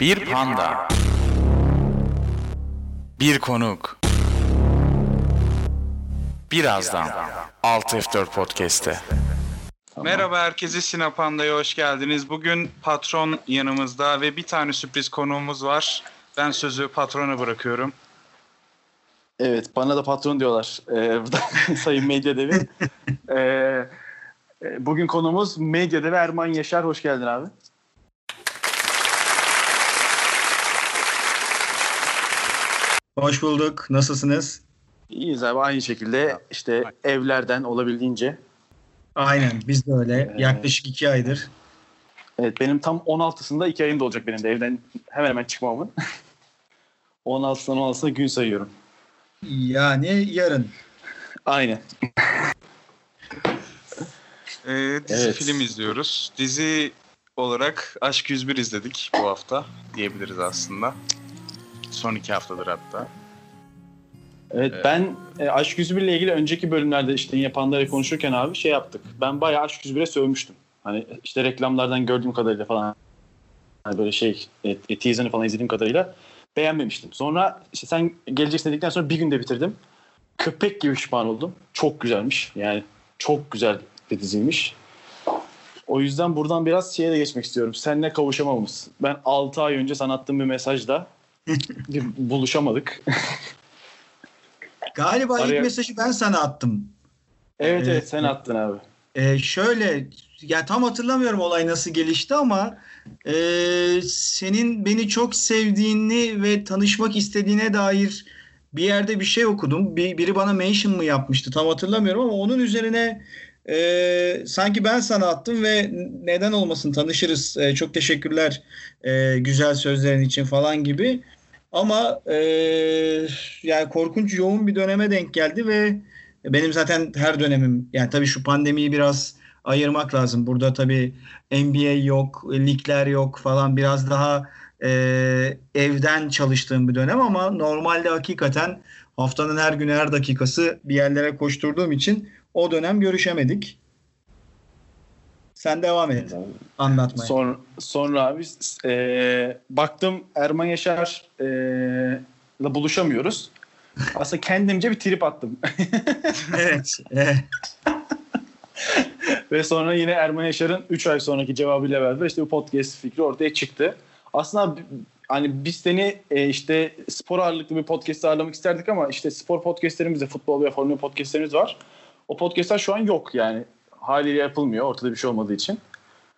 Bir panda. Bir konuk. Birazdan 6F4 Podcast'te. Merhaba herkese Sinapanda'ya hoş geldiniz. Bugün patron yanımızda ve bir tane sürpriz konuğumuz var. Ben sözü patrona bırakıyorum. Evet, bana da patron diyorlar. Ee, burada Sayın Medya Devi. Ee, e, bugün konumuz Medya Devi Erman Yaşar. Hoş geldin abi. Hoş bulduk. Nasılsınız? İyiyiz abi. Aynı şekilde işte evlerden olabildiğince. Aynen biz de öyle. Yaklaşık iki aydır. Evet, benim tam 16'sında iki ayım da olacak benim de evden hemen hemen çıkmamın. 16'sından 16'sına gün sayıyorum. Yani yarın. Aynen. Ee, dizi Evet. film izliyoruz. Dizi olarak Aşk 101 izledik bu hafta diyebiliriz aslında. Son iki haftadır hatta. Evet, Evet. ben e, Aşk 101 ile ilgili önceki bölümlerde işte yapanları konuşurken abi şey yaptık. Ben bayağı Aşk 101'e sövmüştüm. Hani işte reklamlardan gördüğüm kadarıyla falan hani böyle şey e, e, teaser'ını falan izlediğim kadarıyla beğenmemiştim. Sonra işte sen geleceksin dedikten sonra bir günde bitirdim. Köpek gibi pişman oldum. Çok güzelmiş. Yani çok güzel bir diziymiş. O yüzden buradan biraz şeye de geçmek istiyorum. Seninle kavuşamamız. Ben 6 ay önce sana attığım bir mesajda buluşamadık. Galiba Araya- ilk mesajı ben sana attım. evet Evet. evet sen attın abi. Ee, şöyle ya tam hatırlamıyorum olay nasıl gelişti ama e, senin beni çok sevdiğini ve tanışmak istediğine dair bir yerde bir şey okudum. Bir, biri bana mention mı yapmıştı tam hatırlamıyorum ama onun üzerine e, sanki ben sana attım ve neden olmasın tanışırız. E, çok teşekkürler e, güzel sözlerin için falan gibi. Ama e, yani korkunç yoğun bir döneme denk geldi ve benim zaten her dönemim yani tabii şu pandemiyi biraz ayırmak lazım. Burada tabii NBA yok, ligler yok falan biraz daha e, evden çalıştığım bir dönem ama normalde hakikaten haftanın her günü her dakikası bir yerlere koşturduğum için o dönem görüşemedik. Sen devam et anlatmaya. Sonra, sonra abi e, baktım Erman Yaşar e, ile buluşamıyoruz. Aslında kendimce bir trip attım. evet. evet. Ve sonra yine Erman Yaşar'ın 3 ay sonraki cevabıyla beraber işte bu podcast fikri ortaya çıktı. Aslında hani biz seni e, işte spor ağırlıklı bir podcast ağırlamak isterdik ama işte spor podcastlerimiz de futbol ve formül podcastlerimiz var. O podcastler şu an yok yani. Haliyle yapılmıyor ortada bir şey olmadığı için.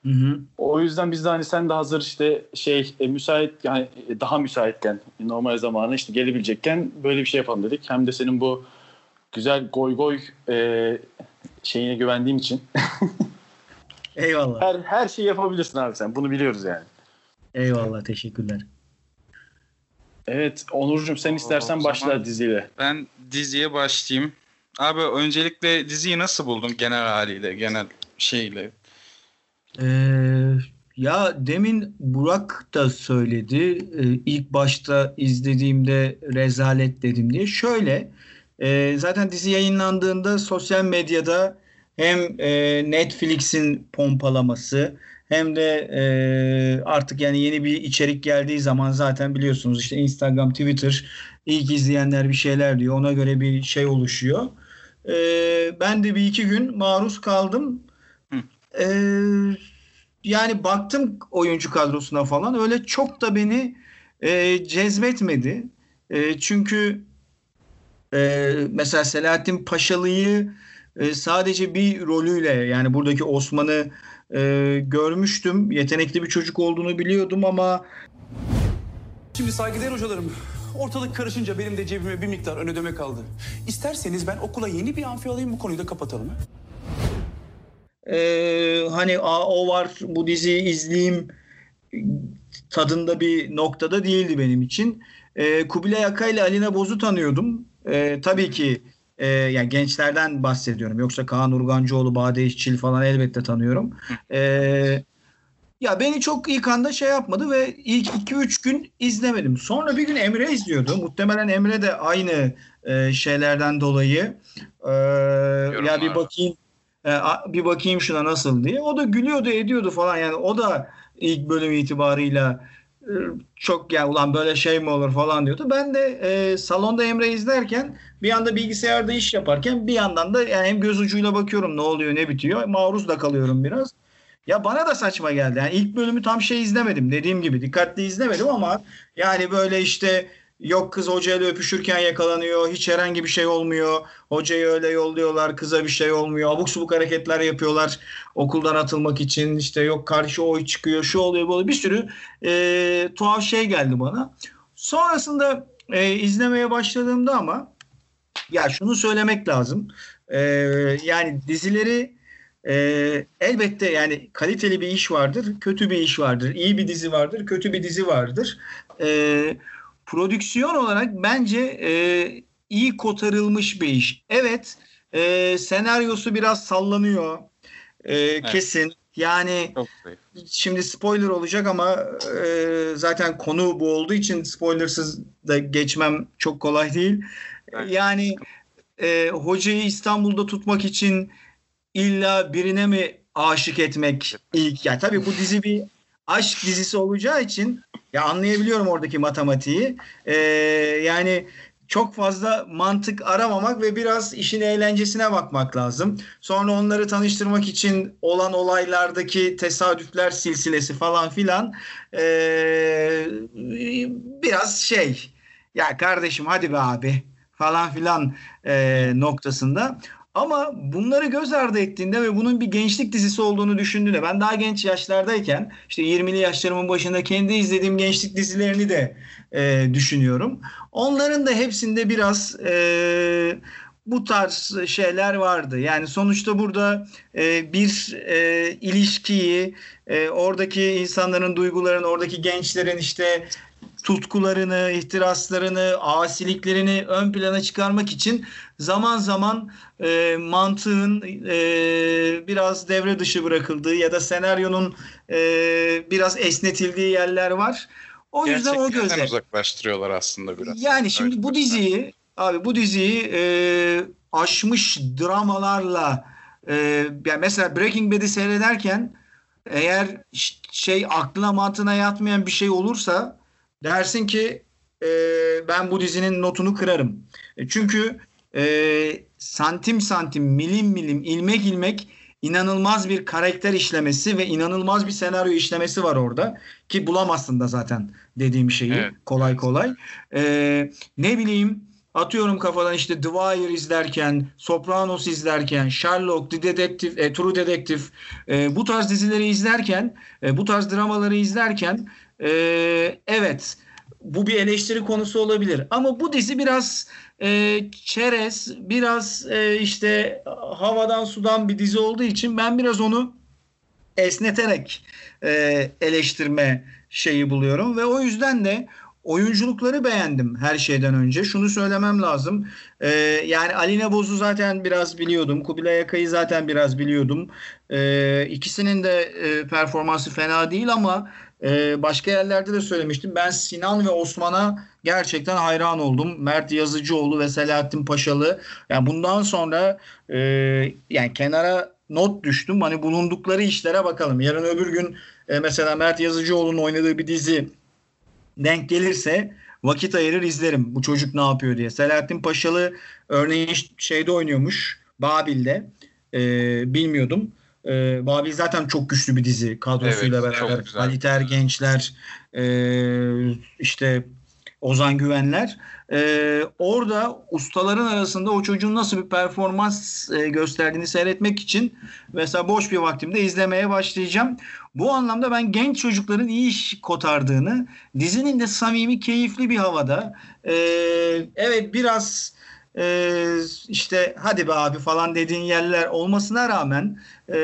Hı hı. O yüzden biz de hani sen de hazır işte şey e, müsait yani e, daha müsaitken normal zamanı işte gelebilecekken böyle bir şey yapalım dedik. Hem de senin bu güzel goy goy e, şeyine güvendiğim için Eyvallah. her her şeyi yapabilirsin abi sen. Bunu biliyoruz yani. Eyvallah. Teşekkürler. Evet Onurcuğum sen O istersen zaman- başla diziyle. Ben diziye başlayayım. Abi öncelikle diziyi nasıl buldun genel haliyle, genel şeyle? Ee, ya demin Burak da söyledi. Ee, ilk başta izlediğimde rezalet dedim diye. Şöyle e, zaten dizi yayınlandığında sosyal medyada hem e, Netflix'in pompalaması hem de e, artık yani yeni bir içerik geldiği zaman zaten biliyorsunuz işte Instagram, Twitter ilk izleyenler bir şeyler diyor. Ona göre bir şey oluşuyor. Ee, ben de bir iki gün maruz kaldım. Ee, yani baktım oyuncu kadrosuna falan öyle çok da beni e, cezbetmedi. E, çünkü e, mesela Selahattin Paşalı'yı e, sadece bir rolüyle yani buradaki Osman'ı e, görmüştüm. Yetenekli bir çocuk olduğunu biliyordum ama Şimdi saygıdeğer hocalarım, ortalık karışınca benim de cebime bir miktar ön ödeme kaldı. İsterseniz ben okula yeni bir amfi alayım bu konuyu da kapatalım. ha? e, hani "Aa, o var bu diziyi izleyeyim tadında bir noktada değildi benim için. E, Kubilay Aka ile Alina Boz'u tanıyordum. E, tabii ki e, yani gençlerden bahsediyorum. Yoksa Kaan Urgancıoğlu, Bade İşçil falan elbette tanıyorum. E, ya beni çok ilk anda şey yapmadı ve ilk 2-3 gün izlemedim. Sonra bir gün Emre izliyordu. Muhtemelen Emre de aynı e, şeylerden dolayı e, ya bir bakayım e, bir bakayım şuna nasıl diye. O da gülüyordu ediyordu falan yani o da ilk bölüm itibarıyla e, çok ya ulan böyle şey mi olur falan diyordu. Ben de e, salonda Emre izlerken bir yanda bilgisayarda iş yaparken bir yandan da yani hem göz ucuyla bakıyorum ne oluyor ne bitiyor. Maruz da kalıyorum biraz. Ya bana da saçma geldi. Yani ilk bölümü tam şey izlemedim. Dediğim gibi dikkatli izlemedim ama yani böyle işte yok kız hocayla öpüşürken yakalanıyor. Hiç herhangi bir şey olmuyor. Hocayı öyle yolluyorlar. Kıza bir şey olmuyor. Abuk subuk hareketler yapıyorlar. Okuldan atılmak için. işte yok karşı oy çıkıyor. Şu oluyor böyle bir sürü e, tuhaf şey geldi bana. Sonrasında e, izlemeye başladığımda ama ya şunu söylemek lazım. E, yani dizileri e, elbette yani kaliteli bir iş vardır, kötü bir iş vardır. iyi bir dizi vardır, kötü bir dizi vardır. E, prodüksiyon olarak bence e, iyi kotarılmış bir iş. Evet, e, senaryosu biraz sallanıyor. E, Kesin. Yani şimdi spoiler olacak ama e, zaten konu bu olduğu için spoilersız da geçmem çok kolay değil. Evet. Yani e, hocayı İstanbul'da tutmak için illa birine mi aşık etmek ilk? Ya tabii bu dizi bir aşk dizisi olacağı için ya anlayabiliyorum oradaki matematiği. E, yani çok fazla mantık aramamak ve biraz işin eğlencesine bakmak lazım. Sonra onları tanıştırmak için olan olaylardaki tesadüfler silsilesi falan filan ee, biraz şey ya kardeşim hadi be abi falan filan ee, noktasında. Ama bunları göz ardı ettiğinde ve bunun bir gençlik dizisi olduğunu düşündüğünde ben daha genç yaşlardayken işte 20'li yaşlarımın başında kendi izlediğim gençlik dizilerini de e, düşünüyorum. Onların da hepsinde biraz e, bu tarz şeyler vardı. Yani sonuçta burada e, bir e, ilişkiyi, e, oradaki insanların duygularını, oradaki gençlerin işte tutkularını, ihtiraslarını, asiliklerini ön plana çıkarmak için zaman zaman e, mantığın e, biraz devre dışı bırakıldığı ya da senaryonun e, biraz esnetildiği yerler var. O yüzden o Gerçekten gözle. uzaklaştırıyorlar aslında biraz. Yani şimdi Öyle bu bir- diziyi abi bu diziyi e, aşmış dramalarla e, yani mesela Breaking Bad'i seyrederken eğer şey aklına mantığına yatmayan bir şey olursa dersin ki e, ben bu dizinin notunu kırarım. E, çünkü e, santim santim milim milim ilmek ilmek inanılmaz bir karakter işlemesi ve inanılmaz bir senaryo işlemesi var orada ki bulamazsın da zaten dediğim şeyi Evet, kolay kolay. Ee, ne bileyim atıyorum kafadan işte The Wire izlerken, Sopranos izlerken, Sherlock, The Detective, e, True Detective e, bu tarz dizileri izlerken, e, bu tarz dramaları izlerken e, evet bu bir eleştiri konusu olabilir. Ama bu dizi biraz e, çerez, biraz e, işte havadan sudan bir dizi olduğu için ben biraz onu esneterek e, eleştirme şeyi buluyorum ve o yüzden de oyunculukları beğendim her şeyden önce. Şunu söylemem lazım. E, yani Alina Boz'u zaten biraz biliyordum. Kubilay Akay'ı zaten biraz biliyordum. E, ikisinin de e, performansı fena değil ama e, başka yerlerde de söylemiştim. Ben Sinan ve Osman'a gerçekten hayran oldum. Mert Yazıcıoğlu ve Selahattin Paşalı. Yani bundan sonra e, yani kenara not düştüm. Hani bulundukları işlere bakalım. Yarın öbür gün e, mesela Mert Yazıcıoğlu'nun oynadığı bir dizi denk gelirse vakit ayırır izlerim. Bu çocuk ne yapıyor diye. Selahattin Paşalı örneğin şeyde oynuyormuş. Babil'de. E, bilmiyordum. E, Babil zaten çok güçlü bir dizi kadrosuyla Evet, beraber. Halit Ergençler e, işte Ozan Güvenler. E, orada ustaların arasında o çocuğun nasıl bir performans e, gösterdiğini seyretmek için mesela boş bir vaktimde izlemeye başlayacağım. Bu anlamda ben genç çocukların iyi iş kotardığını, dizinin de samimi, keyifli bir havada, e, evet biraz e, işte hadi be abi falan dediğin yerler olmasına rağmen e,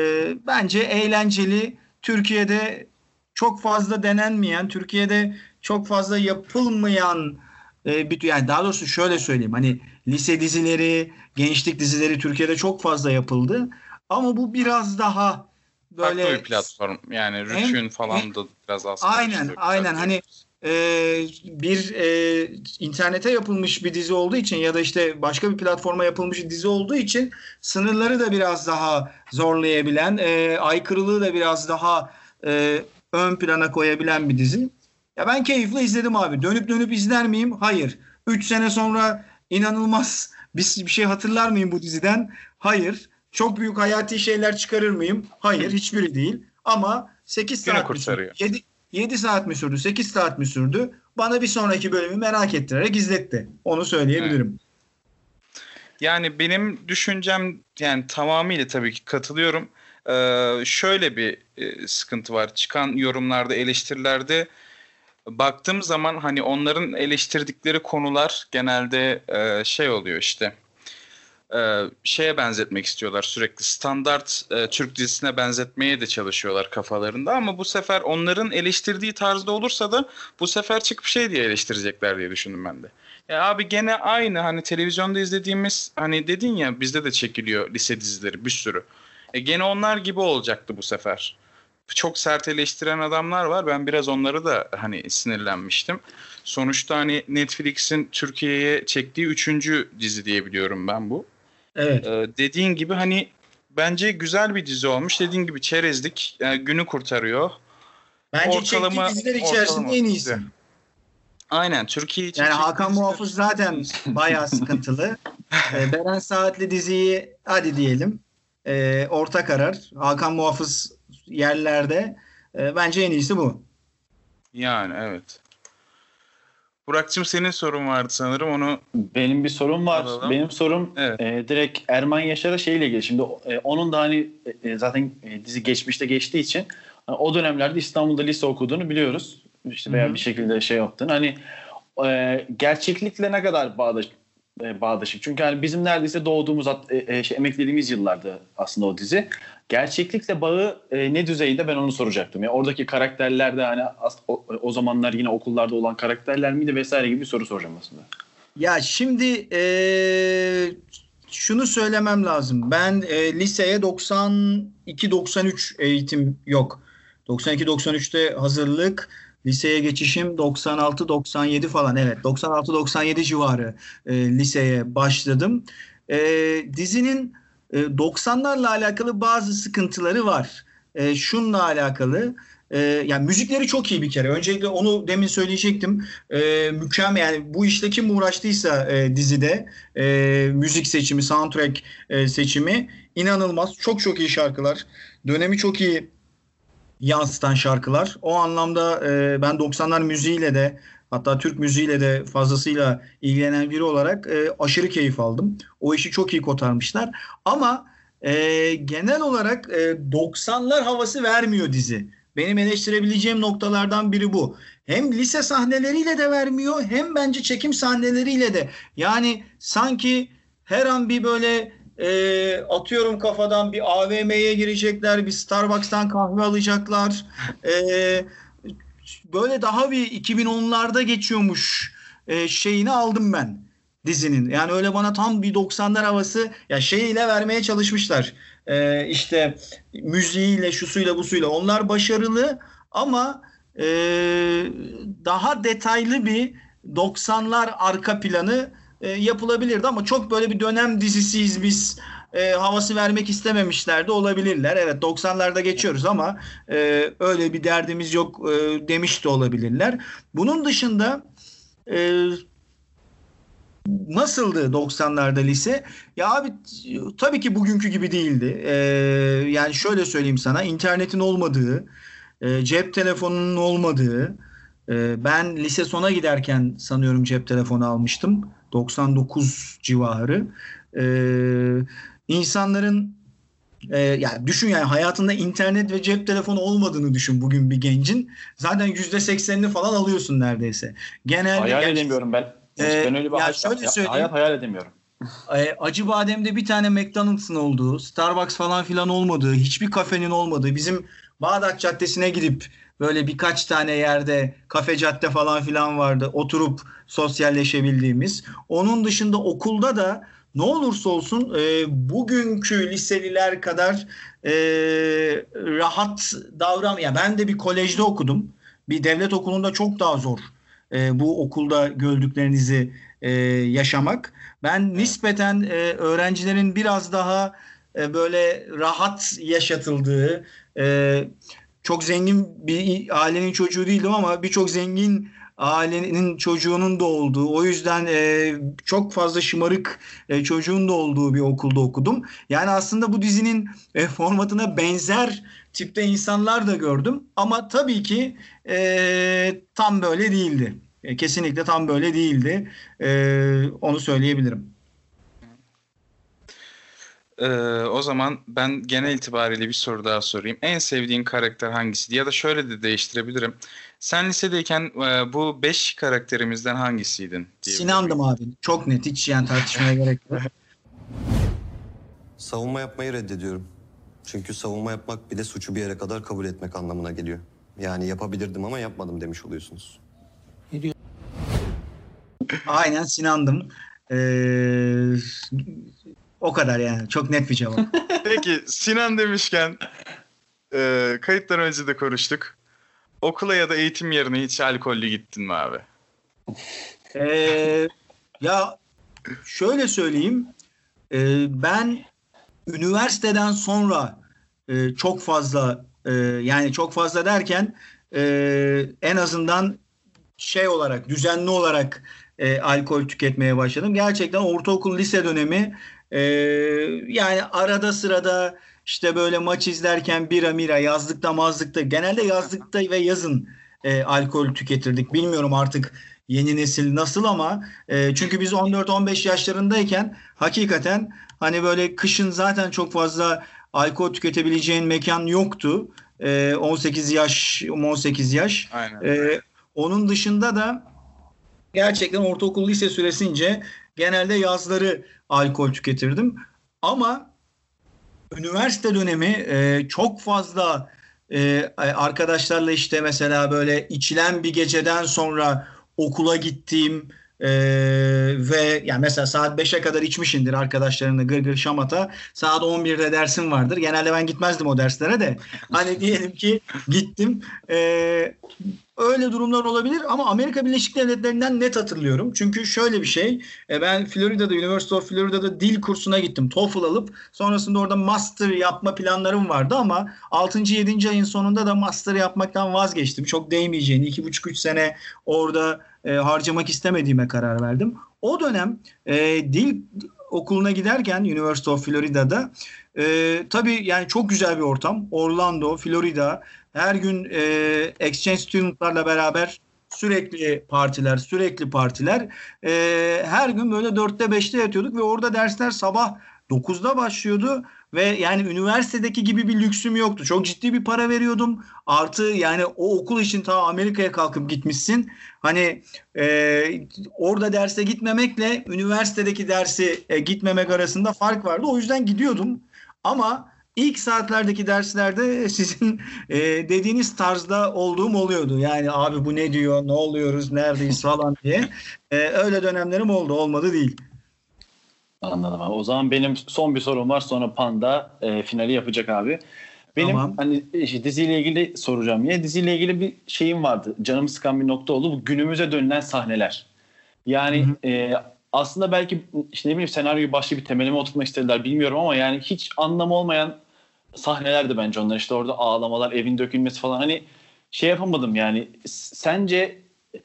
bence eğlenceli. Türkiye'de çok fazla denenmeyen, Türkiye'de çok fazla yapılmayan e, bir yani daha doğrusu şöyle söyleyeyim hani lise dizileri, gençlik dizileri Türkiye'de çok fazla yapıldı ama bu biraz daha böyle Farklı bir platform. Yani Rütün falan da biraz az. Aynen, aynen. Hani. E, bir e, internete yapılmış bir dizi olduğu için ya da işte başka bir platforma yapılmış bir dizi olduğu için sınırları da biraz daha zorlayabilen, e, aykırılığı da biraz daha e, ön plana koyabilen bir dizi. Ya ben keyifle izledim abi. Dönüp dönüp izler miyim? Hayır. 3 sene sonra inanılmaz bir, bir şey hatırlar mıyım bu diziden? Hayır. Çok büyük hayati şeyler çıkarır mıyım? Hayır. Hiçbiri değil. Ama 8 Günü saat sürdü? kurtarıyor. 7, 7 saat mi sürdü? 8 saat mi sürdü? Bana bir sonraki bölümü merak ettirerek izletti. Onu söyleyebilirim. Yani benim düşüncem yani tamamıyla tabii ki katılıyorum. Ee, şöyle bir e, sıkıntı var. Çıkan yorumlarda, eleştirilerde baktığım zaman hani onların eleştirdikleri konular genelde e, şey oluyor işte. E, şeye benzetmek istiyorlar sürekli. Standart e, Türk dizisine benzetmeye de çalışıyorlar kafalarında ama bu sefer onların eleştirdiği tarzda olursa da bu sefer çıkıp şey diye eleştirecekler diye düşündüm ben de. Ya abi gene aynı hani televizyonda izlediğimiz hani dedin ya bizde de çekiliyor lise dizileri bir sürü. E gene onlar gibi olacaktı bu sefer. Çok sert eleştiren adamlar var. Ben biraz onları da hani sinirlenmiştim. Sonuçta hani Netflix'in Türkiye'ye çektiği üçüncü dizi diye biliyorum ben bu. Evet. Ee, dediğin gibi hani bence güzel bir dizi olmuş. Dediğin gibi çerezlik yani günü kurtarıyor. Bence ortalama- çektiği diziler içerisinde ortalama en iyisi. dizi. Aynen Türkiye için Yani Hakan Muhafız zaten bayağı sıkıntılı. Ee, Beren Saatli diziyi hadi diyelim. Ee, orta karar. Hakan Muhafız yerlerde. Ee, bence en iyisi bu. Yani evet. Burak'cığım senin sorun vardı sanırım onu Benim bir sorum var. Alalım. Benim sorum Evet. e, direkt Erman Yaşar'a şeyle ilgili. Şimdi e, onun da hani e, zaten e, dizi geçmişte geçtiği için hani o dönemlerde İstanbul'da lise okuduğunu biliyoruz. İşte veya Hı hı. bir şekilde şey yaptığını. Hani e, gerçeklikle ne kadar bağdaş, e, bağdaşık? Çünkü hani bizim neredeyse doğduğumuz, at- e, e, şey, emeklediğimiz yıllarda aslında o dizi. Gerçeklikle bağı e, ne düzeyde ben onu soracaktım. Ya oradaki karakterler de hani o, o zamanlar yine okullarda olan karakterler miydi vesaire gibi bir soru soracağım aslında. Ya şimdi ee, şunu söylemem lazım. Ben ee, liseye 92-93 eğitim yok. 92-93'te hazırlık, liseye geçişim 96-97 falan. Evet 96-97 civarı ee, liseye başladım. Ee, dizinin ee, 90'larla alakalı bazı sıkıntıları var. Ee, şununla alakalı. Ee, yani müzikleri çok iyi bir kere. Öncelikle onu demin söyleyecektim. Ee, mükemmel yani bu işte kim uğraştıysa e, dizide e, müzik seçimi, soundtrack e, seçimi inanılmaz. Çok çok iyi şarkılar. Dönemi çok iyi yansıtan şarkılar. O anlamda e, ben 90'lar müziğiyle de hatta Türk müziğiyle de fazlasıyla ilgilenen biri olarak e, aşırı keyif aldım. O işi çok iyi kotarmışlar. Ama e, genel olarak e, 90'lar havası vermiyor dizi. Benim eleştirebileceğim noktalardan biri bu. Hem lise sahneleriyle de vermiyor hem bence çekim sahneleriyle de. Yani sanki her an bir böyle e, atıyorum kafadan bir AVM'ye girecekler, bir Starbucks'tan kahve alacaklar. E, böyle daha bir 2010'larda geçiyormuş e, şeyini aldım ben dizinin. Yani öyle bana tam bir 90'lar havası ya şeyiyle vermeye çalışmışlar. E, işte müziğiyle, şusuyla, busuyla. Onlar başarılı ama e, daha detaylı bir 90'lar arka planı e, yapılabilirdi ama çok böyle bir dönem dizisiyiz biz e, havası vermek istememişler de olabilirler. Evet 90'larda geçiyoruz ama e, öyle bir derdimiz yok e, demiş de olabilirler. Bunun dışında e, nasıldı 90'larda lise? Ya abi tabii ki bugünkü gibi değildi. E, yani şöyle söyleyeyim sana internetin olmadığı, e, cep telefonunun olmadığı, e, ben lise sona giderken sanıyorum cep telefonu almıştım. 99 civarı. E, insanların e, yani düşün yani hayatında internet ve cep telefonu olmadığını düşün bugün bir gencin. Zaten %80'ini falan alıyorsun neredeyse. Genelde hayal yani- edemiyorum ben. Ee, ben öyle bir ya hayat, şöyle hayat hayal edemiyorum. E, Acıbadem'de bir tane McDonald's'ın olduğu, Starbucks falan filan olmadığı, hiçbir kafenin olmadığı, bizim Bağdat Caddesi'ne gidip böyle birkaç tane yerde kafe cadde falan filan vardı. Oturup sosyalleşebildiğimiz. Onun dışında okulda da ne olursa olsun e, bugünkü liseliler kadar e, rahat davran. Ya ben de bir kolejde okudum. Bir devlet okulunda çok daha zor e, bu okulda gördüklerinizi e, yaşamak. Ben nispeten e, öğrencilerin biraz daha e, böyle rahat yaşatıldığı, e, çok zengin bir ailenin çocuğu değildim ama birçok zengin ailenin çocuğunun da olduğu o yüzden e, çok fazla şımarık e, çocuğun da olduğu bir okulda okudum. Yani aslında bu dizinin e, formatına benzer tipte insanlar da gördüm ama tabii ki e, tam böyle değildi. E, kesinlikle tam böyle değildi. E, onu söyleyebilirim. Ee, o zaman ben genel itibariyle bir soru daha sorayım. En sevdiğin karakter hangisiydi? Ya da şöyle de değiştirebilirim. Sen lisedeyken e, bu 5 karakterimizden hangisiydin? Sinan'dım abi. Çok net. Hiç yani tartışmaya gerek yok. Savunma yapmayı reddediyorum. Çünkü savunma yapmak bile suçu bir yere kadar kabul etmek anlamına geliyor. Yani yapabilirdim ama yapmadım demiş oluyorsunuz. Aynen Sinan'dım. Ee, o kadar yani. Çok net bir cevap. Peki Sinan demişken e, kayıttan önce de konuştuk. Okula ya da eğitim yerine hiç alkollü gittin mi abi? Ee, ya şöyle söyleyeyim. Ee, ben üniversiteden sonra e, çok fazla e, yani çok fazla derken e, en azından şey olarak düzenli olarak e, alkol tüketmeye başladım. Gerçekten ortaokul lise dönemi e, yani arada sırada işte böyle maç izlerken bira mira yazlıkta mazlıkta genelde yazlıkta ve yazın e, alkol tüketirdik. Bilmiyorum artık yeni nesil nasıl ama e, çünkü biz 14-15 yaşlarındayken hakikaten hani böyle kışın zaten çok fazla alkol tüketebileceğin mekan yoktu. E, 18 yaş 18 yaş. Aynen. E, onun dışında da gerçekten ortaokul lise süresince genelde yazları alkol tüketirdim. Ama üniversite dönemi e, çok fazla e, arkadaşlarla işte mesela böyle içilen bir geceden sonra okula gittiğim e, ve yani mesela saat 5'e kadar içmişindir arkadaşlarınla gır gır şamata. Saat 11'de dersim vardır. Genelde ben gitmezdim o derslere de. Hani diyelim ki gittim. E, öyle durumlar olabilir ama Amerika Birleşik Devletleri'nden net hatırlıyorum. Çünkü şöyle bir şey. E, ben Florida'da, University of Florida'da dil kursuna gittim. TOEFL alıp sonrasında orada master yapma planlarım vardı ama 6. 7. ayın sonunda da master yapmaktan vazgeçtim. Çok değmeyeceğini 2,5-3 sene orada e, harcamak istemediğime karar verdim. O dönem e, dil okuluna giderken University of Florida'da e, tabii yani çok güzel bir ortam. Orlando, Florida her gün e, exchange studentlarla beraber sürekli partiler, sürekli partiler. E, her gün böyle dörtte beşte yatıyorduk ve orada dersler sabah 9'da başlıyordu ve yani üniversitedeki gibi bir lüksüm yoktu. Çok ciddi bir para veriyordum. Artı yani o okul için ta Amerika'ya kalkıp gitmişsin. Hani e, orada derse gitmemekle üniversitedeki dersi e, gitmemek arasında fark vardı. O yüzden gidiyordum. Ama ilk saatlerdeki derslerde sizin e, dediğiniz tarzda olduğum oluyordu. Yani abi bu ne diyor, ne oluyoruz, neredeyiz falan diye. E, öyle dönemlerim oldu, olmadı değil. Anladım abi. O zaman benim son bir sorum var. Sonra Panda e, finali yapacak abi. Benim Tamam. hani işte diziyle ilgili soracağım yine. Diziyle ilgili bir şeyim vardı. Canımı sıkan bir nokta oldu. Bu günümüze dönülen sahneler. Yani e, aslında belki işte ne bileyim senaryoyu başka bir temelime oturtmak istediler bilmiyorum ama yani hiç anlamı olmayan sahnelerdi bence onlar. İşte orada ağlamalar, evin dökülmesi falan. Hani şey yapamadım yani. Sence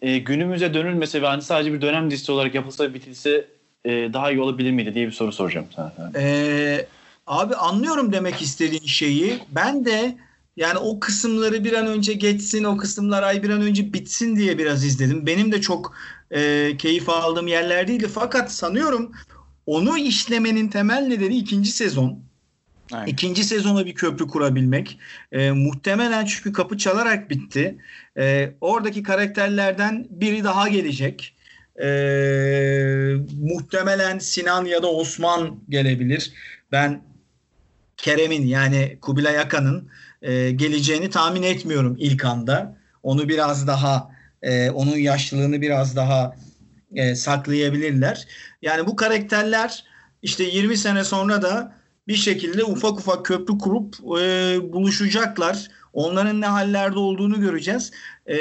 e, günümüze dönülmese ve hani sadece bir dönem dizisi olarak yapılsa bitilse e, daha iyi olabilir miydi diye bir soru soracağım sana. Ee, abi anlıyorum demek istediğin şeyi. Ben de yani o kısımları bir an önce geçsin, o kısımlar ay bir an önce bitsin diye biraz izledim. Benim de çok e, keyif aldığım yerler değildi. Fakat sanıyorum onu işlemenin temel nedeni ikinci sezon. Aynen. İkinci sezona bir köprü kurabilmek. E, muhtemelen çünkü kapı çalarak bitti. E, oradaki karakterlerden biri daha gelecek. E, muhtemelen Sinan ya da Osman gelebilir. Ben Kerem'in yani Kubilay Akan'ın e, geleceğini tahmin etmiyorum ilk anda. Onu biraz daha e, onun yaşlılığını biraz daha e, saklayabilirler. Yani bu karakterler işte 20 sene sonra da bir şekilde ufak ufak köprü kurup e, buluşacaklar. Onların ne hallerde olduğunu göreceğiz. E,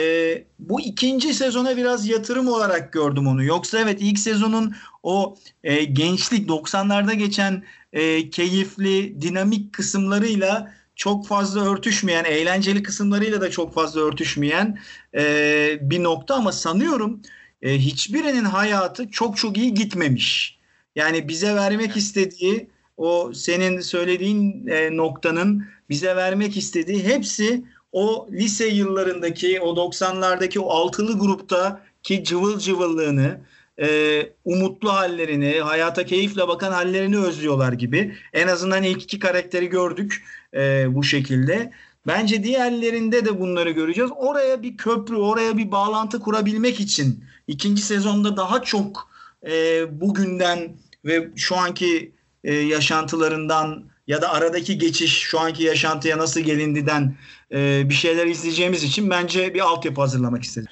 bu ikinci sezona biraz yatırım olarak gördüm onu. Yoksa evet ilk sezonun o e, gençlik 90'larda geçen e, keyifli, dinamik kısımlarıyla çok fazla örtüşmeyen, eğlenceli kısımlarıyla da çok fazla örtüşmeyen e, bir nokta ama sanıyorum e, hiçbirinin hayatı çok çok iyi gitmemiş. Yani bize vermek istediği o senin söylediğin e, noktanın bize vermek istediği hepsi o lise yıllarındaki o 90'lardaki o altılı grupta ki cıvıl cıvıllığını e, umutlu hallerini, hayata keyifle bakan hallerini özlüyorlar gibi. En azından ilk iki karakteri gördük e, bu şekilde. Bence diğerlerinde de bunları göreceğiz. Oraya bir köprü, oraya bir bağlantı kurabilmek için ikinci sezonda daha çok e, bugünden ve şu anki e, yaşantılarından ya da aradaki geçiş şu anki yaşantıya nasıl gelindiden e, bir şeyler izleyeceğimiz için bence bir altyapı hazırlamak istedim.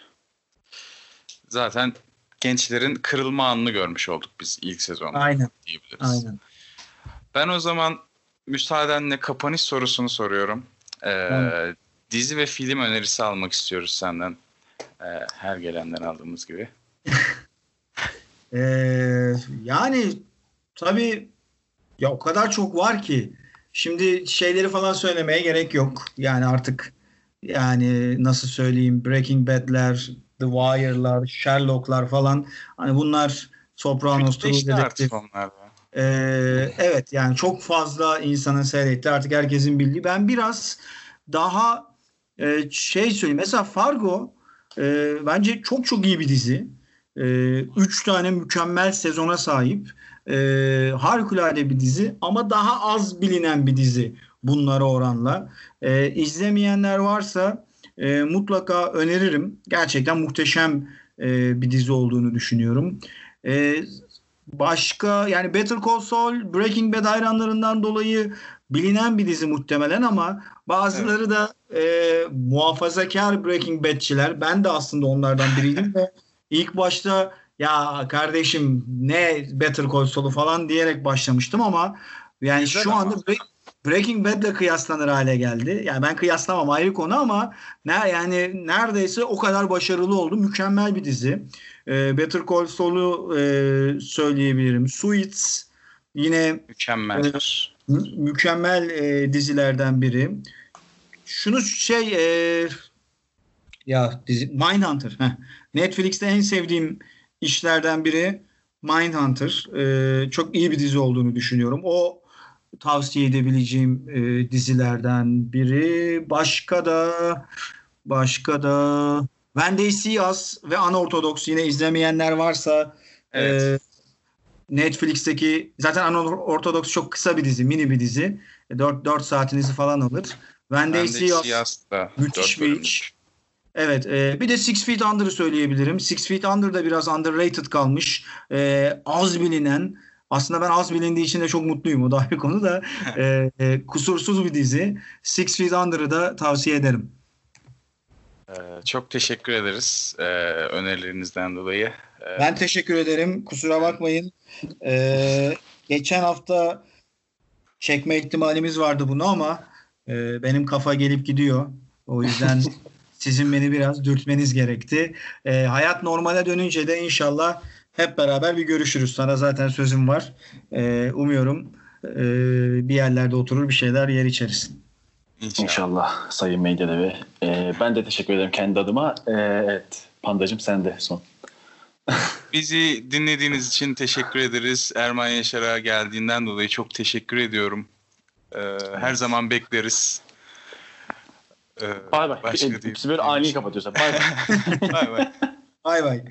Zaten gençlerin kırılma anını görmüş olduk biz ilk sezonda Aynen. diyebiliriz. Aynen. Ben o zaman müsaadenle kapanış sorusunu soruyorum. Ee. Dizi ve film önerisi almak istiyoruz senden. Ee, her gelenden aldığımız gibi. Ee, yani tabii ya o kadar çok var ki şimdi şeyleri falan söylemeye gerek yok. Yani artık yani nasıl söyleyeyim Breaking Bad'ler, The Wire'lar, Sherlock'lar falan hani bunlar Sopranos, True Detective. Ee, evet yani çok fazla insanın seyrettiği artık herkesin bildiği. Ben biraz daha e, şey söyleyeyim. Mesela Fargo e, bence çok çok iyi bir dizi. E, üç tane mükemmel sezona sahip. E, harikulade bir dizi ama daha az bilinen bir dizi bunlara oranla. E, izlemeyenler varsa e, mutlaka öneririm. Gerçekten muhteşem e, bir dizi olduğunu düşünüyorum. E, Başka yani Better Call Saul Breaking Bad hayranlarından dolayı bilinen bir dizi muhtemelen ama bazıları da e, muhafazakar Breaking Bad'çiler ben de aslında onlardan biriydim ve ilk başta ya kardeşim ne Better Call Saul'u falan diyerek başlamıştım ama yani Güzel şu ama. anda Breaking Bad'le kıyaslanır hale geldi. Yani ben kıyaslamam ayrı konu ama ne yani neredeyse o kadar başarılı oldu. Mükemmel bir dizi. E, Better Call Saul'u e, söyleyebilirim. Suits yine Mükemmeldir. mü- mükemmel e, dizilerden biri. Şunu şey e, ya dizi Mindhunter. Heh. Netflix'te en sevdiğim işlerden biri Mindhunter. E, çok iyi bir dizi olduğunu düşünüyorum. O tavsiye edebileceğim e, dizilerden biri. Başka da başka da When They See Us ve Unorthodox yine izlemeyenler varsa Evet. e, Netflix'teki zaten Unorthodox çok kısa bir dizi, mini bir dizi. 4 4 saatinizi falan alır. When They Ben See de Us Siyas'ta müthiş bir iş. Evet, e, bir de Six Feet Under'ı söyleyebilirim. Six Feet Under da biraz underrated kalmış. E, az bilinen. Aslında ben az bilindiği için de çok mutluyum. O da ayrı konu da. E, e, kusursuz bir dizi. Six Feet Under'ı da tavsiye ederim. Ee, çok teşekkür ederiz e, önerilerinizden dolayı. Ee, Ben teşekkür ederim. Kusura bakmayın. Ee, geçen hafta çekme ihtimalimiz vardı bunu ama e, benim kafa gelip gidiyor. O yüzden sizin beni biraz dürtmeniz gerekti. Ee, hayat normale dönünce de inşallah hep beraber bir görüşürüz. Sana zaten sözüm var. Ee, umuyorum e, bir yerlerde oturur bir şeyler yer içeriz. inşallah. İnşallah Sayın Medyadevi. Ee, ben de teşekkür ederim kendi adıma. Ee, evet. Pandacım sen de son. Bizi dinlediğiniz için teşekkür ederiz. Erman Yaşar'a geldiğinden dolayı çok teşekkür ediyorum. Ee, her zaman bekleriz. Ee, Bay bay. başka Biz böyle ani kapatıyoruz. Bay bay. Bay bay. Bay bay.